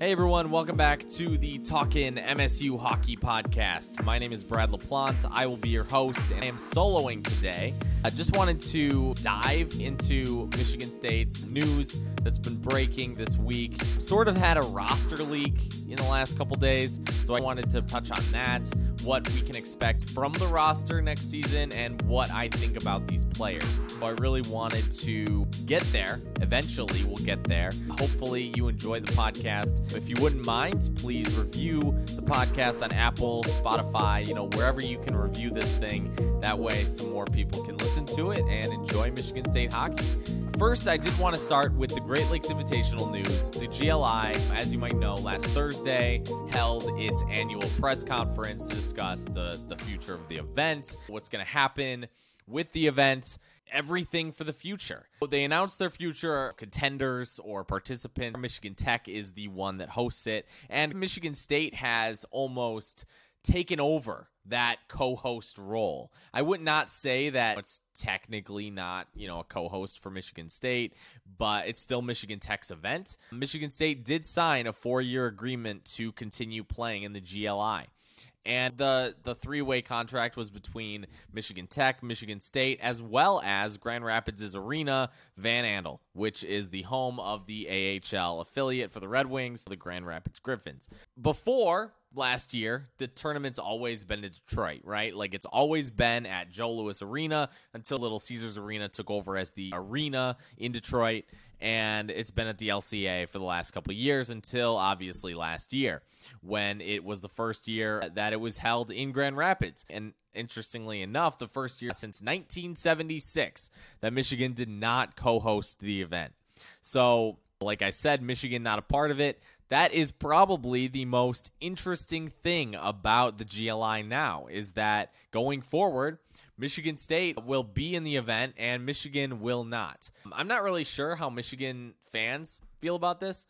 Hey everyone, welcome back to the Talkin' MSU Hockey Podcast. My name is Brad LaPlante. I will be your host, and I am soloing today. I just wanted to dive into Michigan State's news that's been breaking this week. Sort of had a roster leak in the last couple days, so I wanted to touch on that, what we can expect from the roster next season, and what I think about these players. So I really wanted to get there. Eventually, we'll get there. Hopefully, you enjoy the podcast. If you wouldn't mind, please review the podcast on Apple, Spotify, you know, wherever you can review this thing. That way, some more people can listen to it and enjoy Michigan State hockey. First, I did want to start with the Great Lakes Invitational news. The GLI, as you might know, last Thursday held its annual press conference to discuss the, the future of the event, what's going to happen with the event, everything for the future. They announced their future contenders or participants. Michigan Tech is the one that hosts it, and Michigan State has almost taken over that co-host role. I would not say that it's technically not, you know, a co-host for Michigan State, but it's still Michigan Tech's event. Michigan State did sign a 4-year agreement to continue playing in the GLI. And the the three way contract was between Michigan Tech, Michigan State, as well as Grand Rapids' arena, Van Andel, which is the home of the AHL affiliate for the Red Wings, the Grand Rapids Griffins. Before last year, the tournament's always been in Detroit, right? Like it's always been at Joe Louis Arena until Little Caesars Arena took over as the arena in Detroit and it's been at the LCA for the last couple years until obviously last year when it was the first year that it was held in Grand Rapids. And interestingly enough, the first year since 1976 that Michigan did not co-host the event. So, like I said, Michigan not a part of it. That is probably the most interesting thing about the GLI now is that going forward, Michigan State will be in the event and Michigan will not. I'm not really sure how Michigan fans feel about this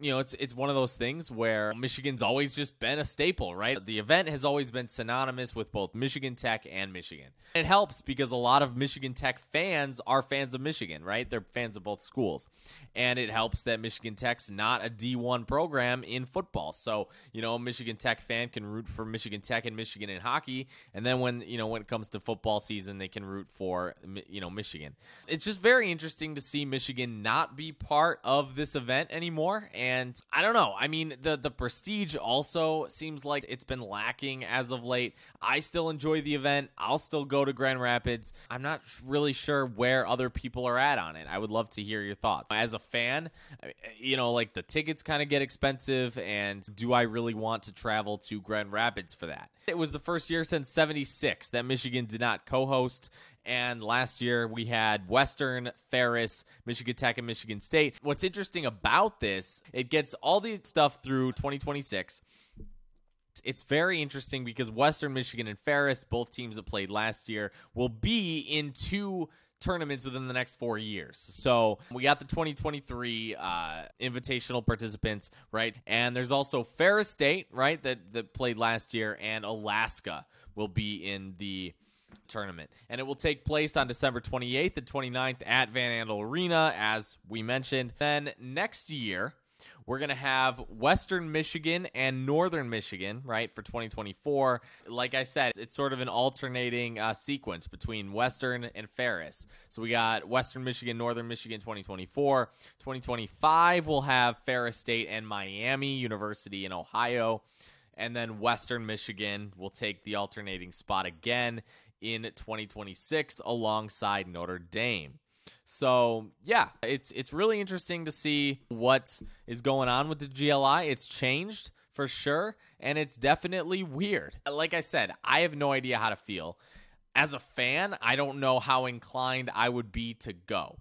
you know, it's it's one of those things where Michigan's always just been a staple, right? The event has always been synonymous with both Michigan Tech and Michigan. It helps because a lot of Michigan Tech fans are fans of Michigan, right? They're fans of both schools. And it helps that Michigan Tech's not a D1 program in football. So, you know, a Michigan Tech fan can root for Michigan Tech and Michigan in hockey, and then when, you know, when it comes to football season, they can root for you know, Michigan. It's just very interesting to see Michigan not be part of this event anymore. And I don't know. I mean, the the prestige also seems like it's been lacking as of late. I still enjoy the event. I'll still go to Grand Rapids. I'm not really sure where other people are at on it. I would love to hear your thoughts. As a fan, eh, you know, like the tickets kind of get expensive and do I really want to travel to Grand Rapids for that? It was the first year since 76 that Michigan did not co-host and last year we had Western, Ferris, Michigan Tech, and Michigan State. What's interesting about this, it gets all the stuff through 2026 it's very interesting because Western Michigan and Ferris, both teams that played last year, will be in two tournaments within the next four years. So we got the 2023 uh, invitational participants, right? And there's also Ferris State, right, that that played last year, and Alaska will be in the tournament. And it will take place on December 28th and 29th at Van Andel Arena, as we mentioned. Then next year, we're going to have Western Michigan and Northern Michigan, right, for 2024. Like I said, it's sort of an alternating uh, sequence between Western and Ferris. So we got Western Michigan, Northern Michigan 2024. 2025, we'll have Ferris State and Miami University in Ohio. And then Western Michigan will take the alternating spot again in 2026 alongside Notre Dame. So yeah, it's it's really interesting to see what is going on with the GLI. It's changed for sure, and it's definitely weird. Like I said, I have no idea how to feel. As a fan, I don't know how inclined I would be to go.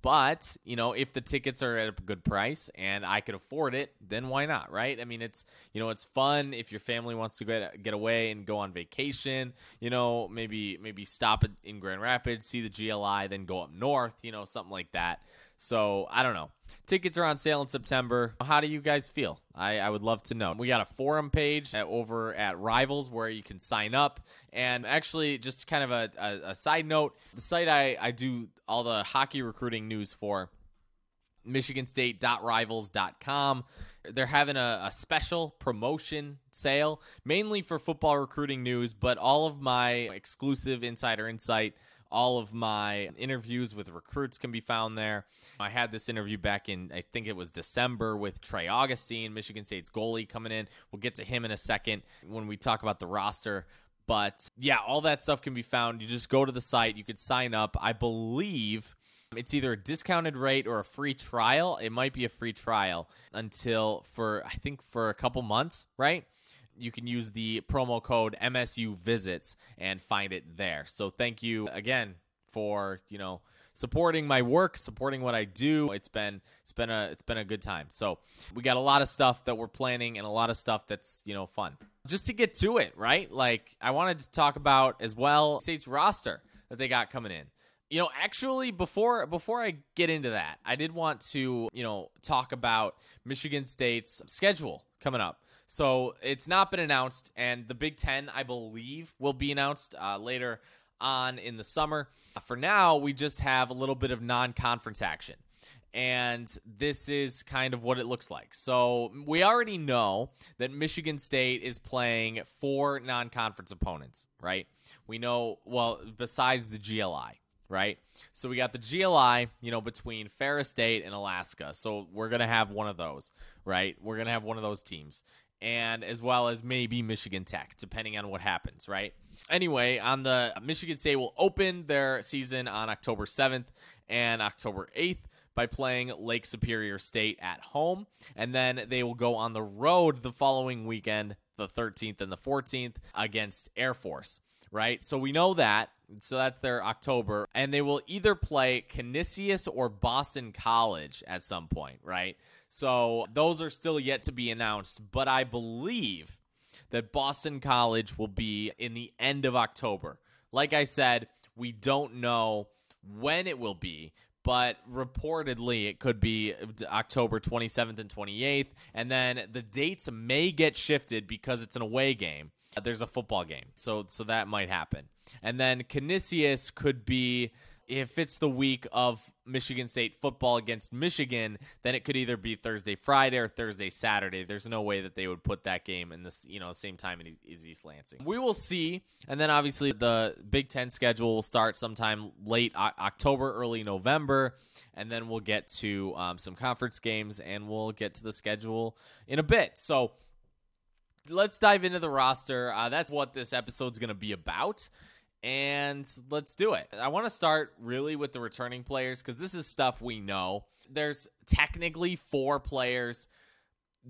But, you know, if the tickets are at a good price and I could afford it, then why not, right? I mean, it's, you know, it's fun if your family wants to get get away and go on vacation, you know, maybe maybe stop in Grand Rapids, see the GLI, then go up north, you know, something like that. So I don't know. Tickets are on sale in September. How do you guys feel? I, I would love to know. We got a forum page at, over at Rivals where you can sign up. And actually, just kind of a, a, a side note the site I, I do all the hockey recruiting news for michiganstate.rivals.com. They're having a, a, special promotion sale, mainly for football recruiting news, but all of my exclusive insider insight, all of my interviews with recruits can be found there. I had this interview back in, I think it was December, with Trey Augustine, Michigan State's goalie, coming in. We'll get to him in a second when we talk about the roster. But yeah, all that stuff can be found. You just go to the site, you could sign up. I believe it's either a discounted rate or a free trial. It might be a free trial until for I think for a couple months, right? You can use the promo code MSU visits and find it there. So thank you again for, you know, supporting my work, supporting what I do. It's been it's been a it's been a good time. So we got a lot of stuff that we're planning and a lot of stuff that's, you know, fun. Just to get to it, right? Like I wanted to talk about as well state's roster that they got coming in. You know, actually, before before I get into that, I did want to you know talk about Michigan State's schedule coming up. So it's not been announced, and the Big Ten, I believe, will be announced uh, later on in the summer. For now, we just have a little bit of non-conference action. And this is kind of what it looks like. So, we already know that Michigan State is playing four non conference opponents, right? We know, well, besides the GLI, right? So we got the GLI, you know, between Ferris State and Alaska. So we're going to have one of those, right? We're going to have one of those teams. And as well as maybe Michigan Tech, depending on what happens, right? Anyway, on the Michigan State will open their season on October 7th and October 8th by playing Lake Superior State at home. And then they will go on the road the following weekend, the 13th and the 14th, against Air Force right? So we know that. So that's their October. And they will either play Canisius or Boston College at some point, right? So those are still yet to be announced. But I believe that Boston College will be in the end of October. Like I said, we don't know when it will be, but reportedly it could be October 27th and 28th. And then the dates may get shifted because it's an away game there's a football game. So so that might happen. And then Canisius could be if it's the week of Michigan State football against Michigan, then it could either be Thursday, Friday, or Thursday, Saturday. There's no way that they would put that game in this, you know, same time as East Lansing. We will see, and then obviously the Big Ten schedule will start sometime late October, early November, and then we'll get to um, some conference games, and we'll get to the schedule in a bit. So let's dive into the roster. Uh, that's what this episode's going to be about. And let's do it. I want to start really with the returning players because this is stuff we know. There's technically four players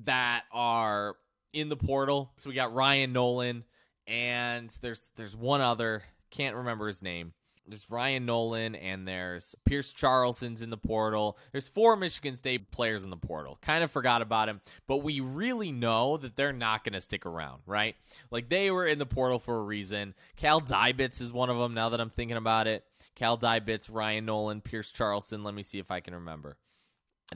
that are in the portal. So we got Ryan Nolan, and there's there's one other can't remember his name there's Ryan Nolan and there's Pierce Charleson's in the portal. There's four Michigan State players in the portal. Kind of forgot about him, but we really know that they're not going to stick around, right? Like they were in the portal for a reason. Cal Dybitz is one of them now that I'm thinking about it. Cal Dybitz, Ryan Nolan, Pierce Charleson. Let me see if I can remember.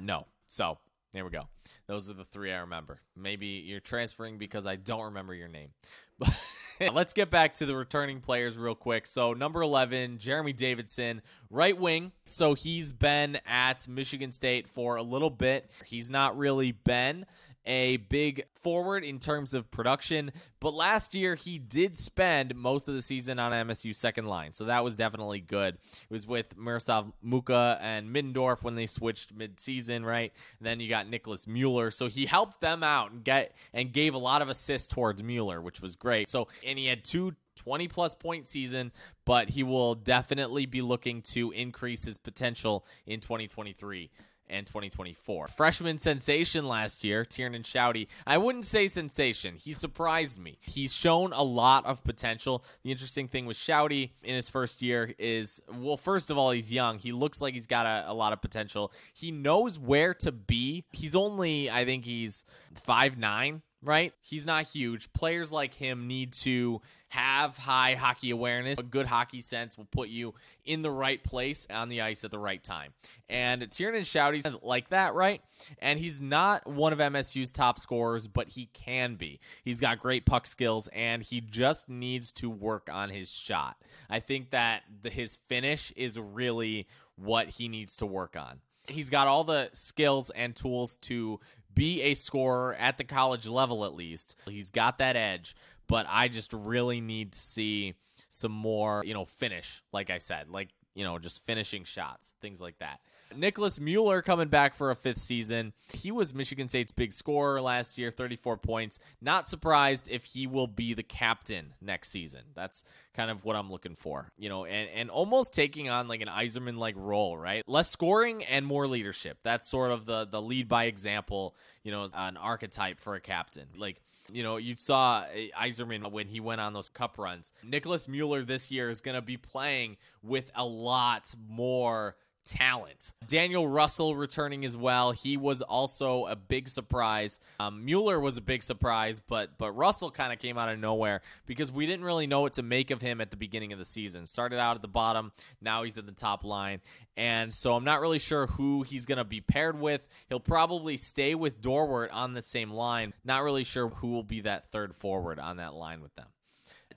No. So there we go. Those are the three I remember. Maybe you're transferring because I don't remember your name. But let's get back to the returning players real quick. So, number 11, Jeremy Davidson, right wing. So, he's been at Michigan State for a little bit. He's not really been a big forward in terms of production, but last year he did spend most of the season on MSU second line, so that was definitely good. It was with Miroslav Mucha and Middendorf when they switched mid-season, right? And then you got Nicholas Mueller, so he helped them out and get and gave a lot of assists towards Mueller, which was great. So and he had two 20 plus point season, but he will definitely be looking to increase his potential in 2023 and 2024. Freshman sensation last year, Tiernan Shoudy. I wouldn't say sensation. He surprised me. He's shown a lot of potential. The interesting thing with Shoudy in his first year is, well, first of all, he's young. He looks like he's got a, a lot of potential. He knows where to be. He's only, I think he's five nine right? He's not huge. Players like him need to have high hockey awareness. A good hockey sense will put you in the right place on the ice at the right time. And Tiernan Shoudy's like that, right? And he's not one of MSU's top scorers, but he can be. He's got great puck skills, and he just needs to work on his shot. I think that the, his finish is really what he needs to work on. He's got all the skills and tools to be a scorer at the college level, at least. He's got that edge, but I just really need to see some more, you know, finish, like I said, like, you know, just finishing shots, things like that. Nicholas Mueller coming back for a fifth season. He was Michigan State's big scorer last year, 34 points. Not surprised if he will be the captain next season. That's kind of what I'm looking for, you know, and, and almost taking on like an Yzerman like role, right? Less scoring and more leadership. That's sort of the the lead by example, you know, an archetype for a captain. Like you know, you saw uh, Yzerman when he went on those cup runs. Nicholas Mueller this year is going to be playing with a lot more talent. Daniel Russell returning as well. He was also a big surprise. Um, Mueller was a big surprise, but but Russell kind of came out of nowhere because we didn't really know what to make of him at the beginning of the season. Started out at the bottom, now he's at the top line, and so I'm not really sure who he's going to be paired with. He'll probably stay with Dorwart on the same line. Not really sure who will be that third forward on that line with them.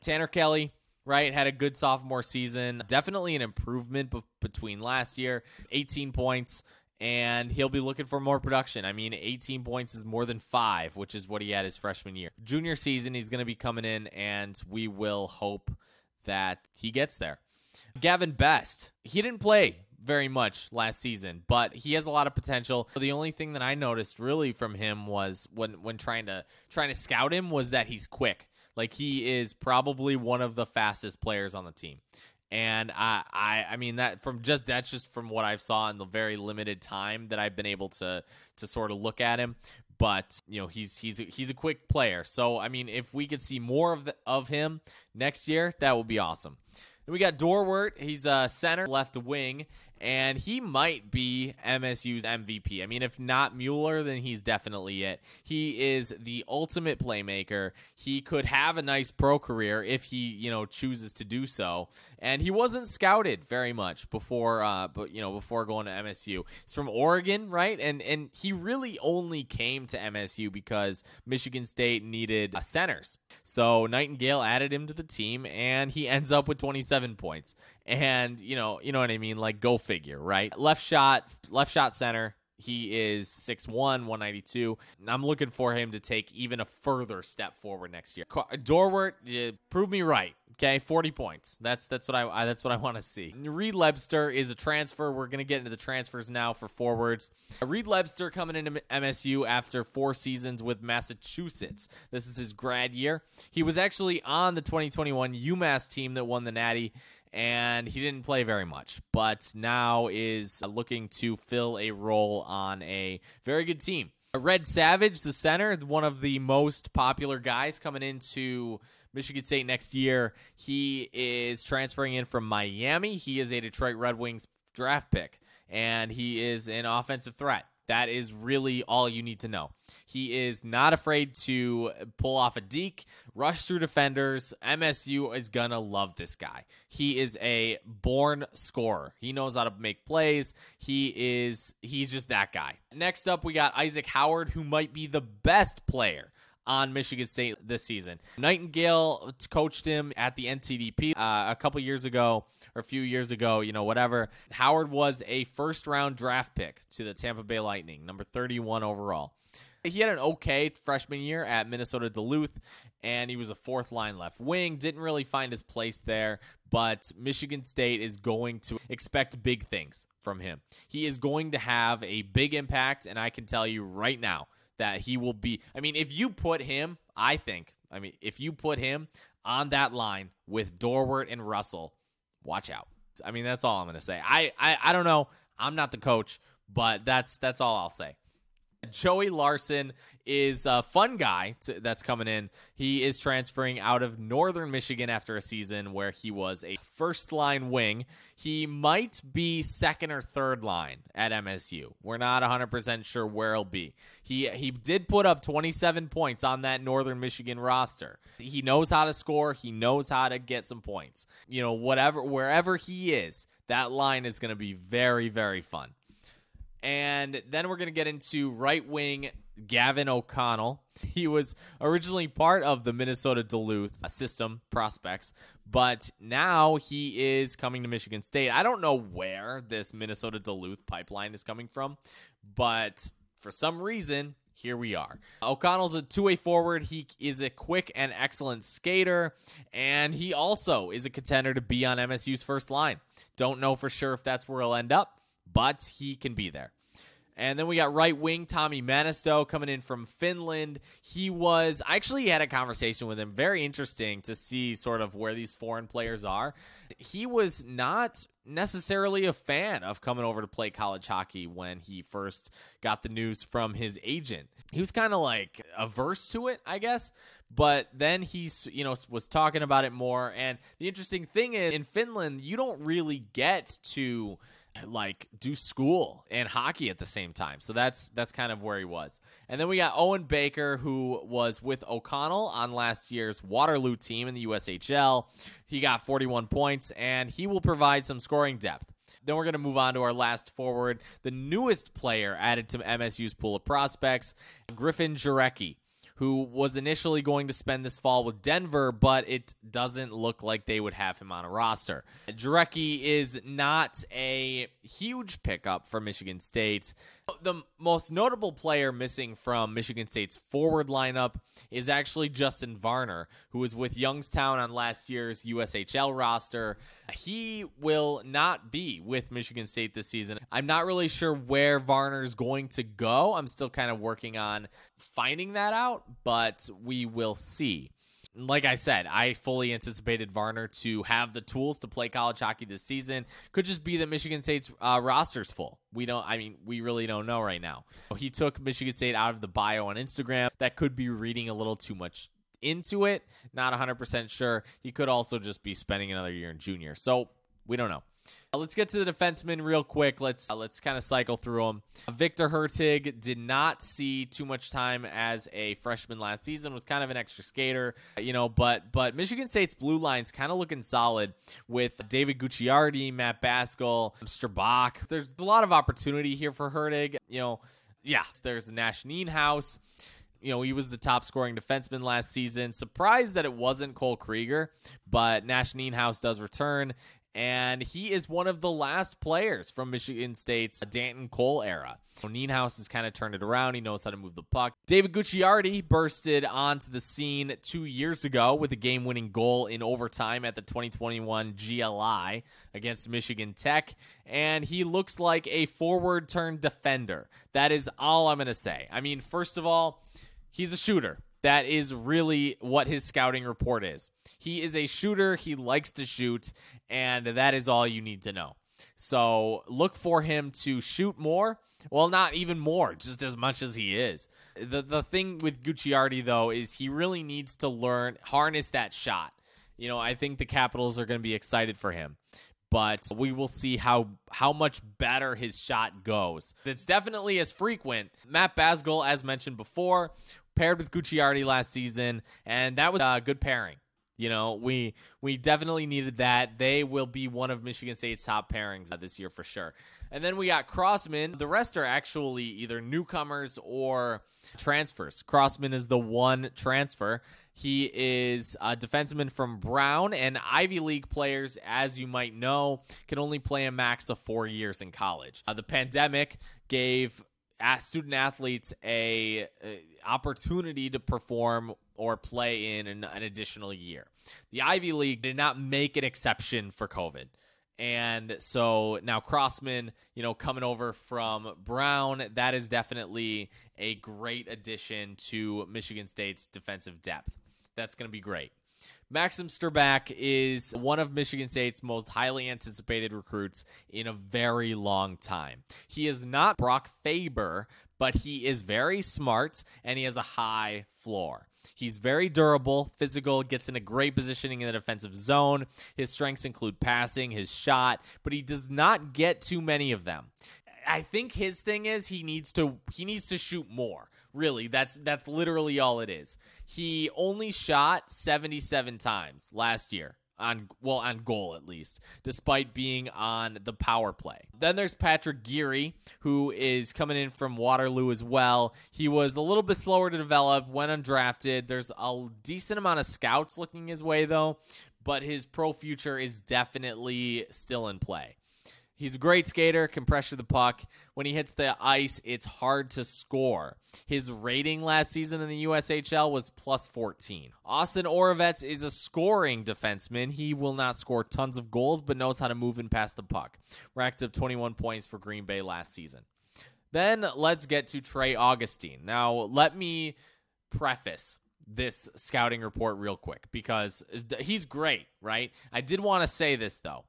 Tanner Kelly, right? Had a good sophomore season. Definitely an improvement b- between last year. 18 points, and he'll be looking for more production. I mean, 18 points is more than five, which is what he had his freshman year. Junior season, he's going to be coming in, and we will hope that he gets there. Gavin Best, he didn't play very much last season, but he has a lot of potential. The only thing that I noticed really from him was when when trying to trying to scout him was that he's quick. Like he is probably one of the fastest players on the team. And I, I, I mean that from just that's just from what I've saw in the very limited time that I've been able to to sort of look at him. But you know he's he's he's a quick player. So I mean if we could see more of the, of him next year, that would be awesome. We got Dorwart. He's a center, left wing, and he might be MSU's MVP. I mean, if not Mueller, then he's definitely it. He is the ultimate playmaker. He could have a nice pro career if he, you know, chooses to do so. And he wasn't scouted very much before, uh, but you know, before going to MSU. He's from Oregon, right? And and he really only came to MSU because Michigan State needed uh, centers. So Nightingale added him to the team, and he ends up with 27 points. And you know, you know what I mean? Like, go figure, right? Left shot, left shot center. He is 6'1, 192. I'm looking for him to take even a further step forward next year. Dorwart, prove me right. Okay, 40 points. That's that's what I, I that's what I want to see. Reed Lebster is a transfer. We're gonna get into the transfers now for forwards. Reed Lebster coming into MSU after four seasons with Massachusetts. This is his grad year. He was actually on the 2021 UMass team that won the Natty and he didn't play very much, but now is uh, looking to fill a role on a very good team. Uh, Red Savage, the center, one of the most popular guys coming into Michigan State next year. He is transferring in from Miami. He is a Detroit Red Wings draft pick, and he is an offensive threat. That is really all you need to know. He is not afraid to pull off a deke, rush through defenders. MSU is going to love this guy. He is a born scorer. He knows how to make plays. He is he's just that guy. Next up we got Isaac Howard who might be the best player on Michigan State this season. Nightingale coached him at the NTDP uh, a couple years ago or a few years ago, you know, whatever. Howard was a first round draft pick to the Tampa Bay Lightning, number 31 overall. He had an okay freshman year at Minnesota Duluth, and he was a fourth line left wing. Didn't really find his place there, but Michigan State is going to expect big things from him. He is going to have a big impact, and I can tell you right now, that he will be. I mean, if you put him, I think, I mean, if you put him on that line with Dorwart and Russell, watch out. I mean, that's all I'm going to say. I, I I don't know. I'm not the coach, but that's that's all I'll say. Joey Larson is a fun guy to, that's coming in. He is transferring out of Northern Michigan after a season where he was a first line wing. He might be second or third line at MSU. We're not 100% sure where he'll be. He he did put up 27 points on that Northern Michigan roster. He knows how to score, he knows how to get some points. You know, whatever wherever he is, that line is going to be very very fun. And then we're going to get into right wing Gavin O'Connell. He was originally part of the Minnesota Duluth uh, system prospects, but now he is coming to Michigan State. I don't know where this Minnesota Duluth pipeline is coming from, but for some reason, here we are. O'Connell's a two way forward. He is a quick and excellent skater, and he also is a contender to be on MSU's first line. Don't know for sure if that's where he'll end up, but he can be there. And then we got right wing Tommi Männistö coming in from Finland. He was, I actually had a conversation with him. Very interesting to see sort of where these foreign players are. He was not necessarily a fan of coming over to play college hockey when he first got the news from his agent. He was kind of like averse to it, I guess. But then he's, you know, was talking about it more. And the interesting thing is, in Finland, you don't really get to like do school and hockey at the same time. So that's that's kind of where he was. And then we got Owen Baker who was with O'Connell on last year's Waterloo team in the USHL. He got 41 points and he will provide some scoring depth. Then we're going to move on to our last forward, the newest player added to MSU's pool of prospects, Griffin Jarecki who was initially going to spend this fall with Denver, but it doesn't look like they would have him on a roster. Jarecki is not a huge pickup for Michigan State. The most notable player missing from Michigan State's forward lineup is actually Justin Varner, who was with Youngstown on last year's USHL roster. He will not be with Michigan State this season. I'm not really sure where Varner's going to go. I'm still kind of working on finding that out, but we will see like I said, I fully anticipated Varner to have the tools to play college hockey this season. Could just be that Michigan State's uh, roster's full. We don't. I mean, we really don't know right now. He took Michigan State out of the bio on Instagram. That could be reading a little too much into it. Not 100% sure. He could also just be spending another year in junior. So we don't know. Uh, let's get to the defensemen real quick. Let's uh, let's kind of cycle through them. Viktor Hurtig did not see too much time as a freshman last season. Was kind of an extra skater, you know. But but Michigan State's blue line's kind of looking solid with David Gucciardi, Matt Basgall, Bach. There's a lot of opportunity here for Hurtig. You know, yeah. There's Nash Nienhuis you know, he was the top scoring defenseman last season. Surprised that it wasn't Cole Krygier, but Nash Nienhuis does return and he is one of the last players from Michigan State's Danton Cole era. So Nienhuis has kind of turned it around. He knows how to move the puck. David Gucciardi bursted onto the scene two years ago with a game winning goal in overtime at the 2021 GLI against Michigan Tech, and he looks like a forward turned defender. That is all I'm going to say. I mean, first of all, he's a shooter. That is really what his scouting report is. He is a shooter. He likes to shoot, and that is all you need to know. So look for him to shoot more. Well, not even more, just as much as he is. The the thing with Gucciardi though is he really needs to learn harness that shot. You know, I think the Capitals are going to be excited for him. But we will see how how much better his shot goes. It's definitely as frequent. Matt Basgall, as mentioned before, paired with Gucciardi last season, and that was a good pairing. You know, we we definitely needed that. They will be one of Michigan State's top pairings this year for sure. And then we got Crossman. The rest are actually either newcomers or transfers. Crossman is the one transfer. He is a defenseman from Brown, and Ivy League players, as you might know, can only play a max of four years in college. Uh, the pandemic gave student athletes a, a, opportunity to perform or play in an, an, additional year. The Ivy League did not make an exception for COVID. And so now Crossman, you know, coming over from Brown, that is definitely a great addition to Michigan State's defensive depth. That's going to be great. Maxim Strbak is one of Michigan State's most highly anticipated recruits in a very long time. He is not Brock Faber, but he is very smart and he has a high floor. He's very durable, physical, gets in a great positioning in the defensive zone. His strengths include passing, his shot, but he does not get too many of them. I think his thing is he needs to he needs to shoot more. Really, that's that's literally all it is. He only shot 77 times last year on well on goal at least despite being on the power play then there's patrick geary who is coming in from waterloo as well he was a little bit slower to develop went undrafted there's a decent amount of scouts looking his way though but his pro future is definitely still in play. He's a great skater, can pressure the puck. When he hits the ice, it's hard to score. His rating last season in the USHL was plus 14. Austin Oravetz is a scoring defenseman. He will not score tons of goals, but knows how to move and pass the puck. Racked up 21 points for Green Bay last season. Then let's get to Trey Augustine. Now, let me preface this scouting report real quick because he's great, right? I did want to say this though.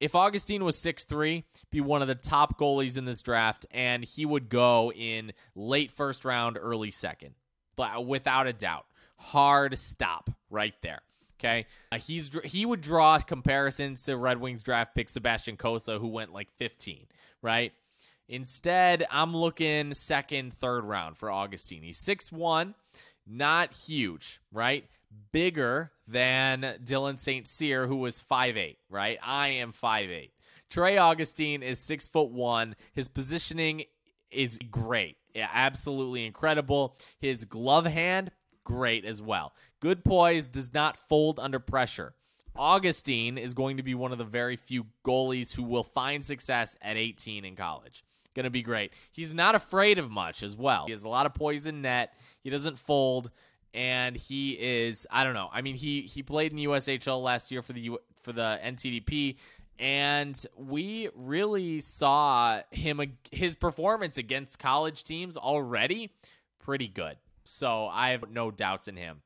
If Augustine was 6'3, be one of the top goalies in this draft, and he would go in late first round, early second, without a doubt. Hard stop right there. Okay, uh, he's he would draw comparisons to Red Wings draft pick Sebastian Cossa, who went like 15, right? Instead, I'm looking second, third round for Augustine. He's 6'1, not huge, right? Bigger than Dylan St. Cyr, who was 5'8, right? I am 5'8. Trey Augustine is six foot one. His positioning is great. Yeah, absolutely incredible. His glove hand, great as well. Good poise, does not fold under pressure. Augustine is going to be one of the very few goalies who will find success at 18 in college going to be great. He's not afraid of much as well. He has a lot of poison net. He doesn't fold, and he is I don't know. I mean, he he played in the USHL last year for the U, for the NTDP. And we really saw him his performance against college teams already pretty good. So I have no doubts in him.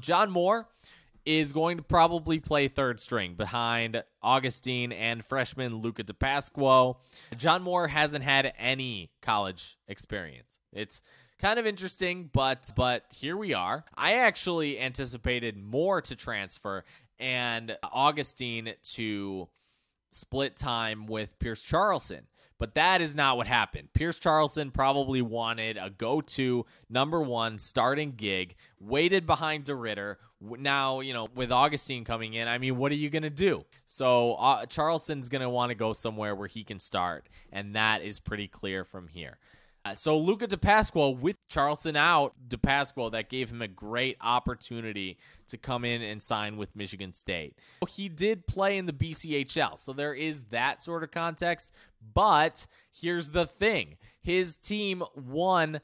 John Moore, is going to probably play third string behind Augustine and freshman Luca Di Pasquo. John Moore hasn't had any college experience. It's kind of interesting, but but here we are. I actually anticipated more to transfer and Augustine to split time with Pierce Charleson. But that is not what happened. Pierce Charleson probably wanted a go to number one starting gig, waited behind DeRidder. Now, you know, with Augustine coming in, I mean, what are you going to do? So uh, going to want to go somewhere where he can start. And that is pretty clear from here. Uh, so Luca Di Pasquo with Charleson out, Di Pasquo that gave him a great opportunity to come in and sign with Michigan State. He did play in the BCHL, so there is that sort of context. But here's the thing: his team won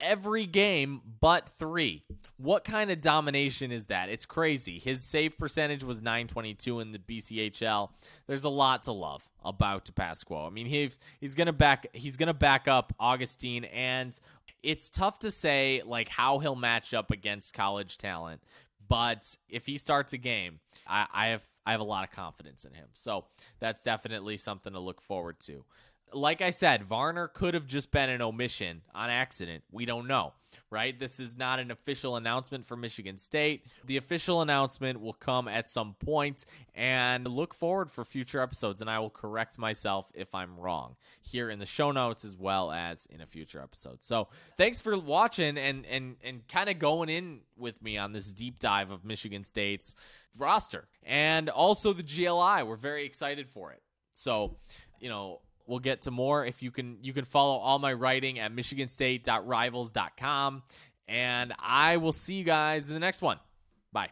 every game but three. What kind of domination is that? It's crazy. His save percentage was 922 in the BCHL. There's a lot to love about Di Pasquo. I mean, he's he's gonna back he's gonna back up Augustine, and it's tough to say like how he'll match up against college talent. But if he starts a game, I, I have I have a lot of confidence in him. So that's definitely something to look forward to like I said, Varner could have just been an omission on accident. We don't know, right? This is not an official announcement for Michigan State. The official announcement will come at some point, and look forward for future episodes. And I will correct myself if I'm wrong here in the show notes as well as in a future episode. So thanks for watching and and and kind of going in with me on this deep dive of Michigan State's roster and also the GLI. We're very excited for it. So, you know, we'll get to more. If you can you can follow all my writing at michiganstate.rivals.com and i will see you guys in the next one. Bye